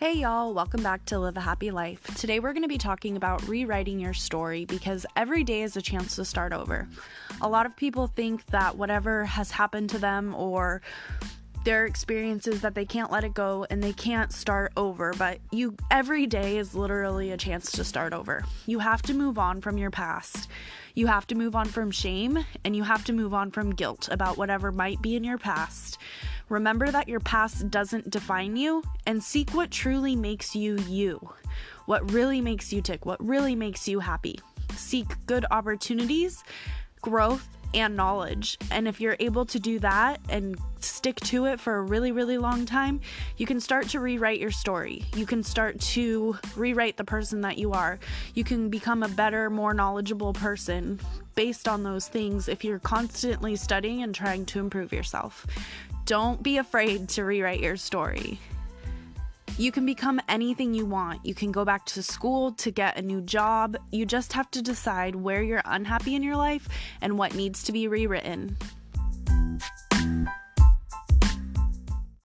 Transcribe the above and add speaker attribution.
Speaker 1: Hey y'all, welcome back to Live a Happy Life. Today we're going to be talking about rewriting your story because every day is a chance to start over. A lot of people think that whatever has happened to them or their experiences that they can't let it go and they can't start over, but you every day is literally a chance to start over. You have to move on from your past. You have to move on from shame and you have to move on from guilt about whatever might be in your past. Remember that your past doesn't define you and seek what truly makes you you. What really makes you tick, what really makes you happy. Seek good opportunities, growth, and knowledge. And if you're able to do that and stick to it for a really, really long time, you can start to rewrite your story. You can start to rewrite the person that you are. You can become a better, more knowledgeable person based on those things if you're constantly studying and trying to improve yourself. Don't be afraid to rewrite your story. You can become anything you want. You can go back to school to get a new job. You just have to decide where you're unhappy in your life and what needs to be rewritten.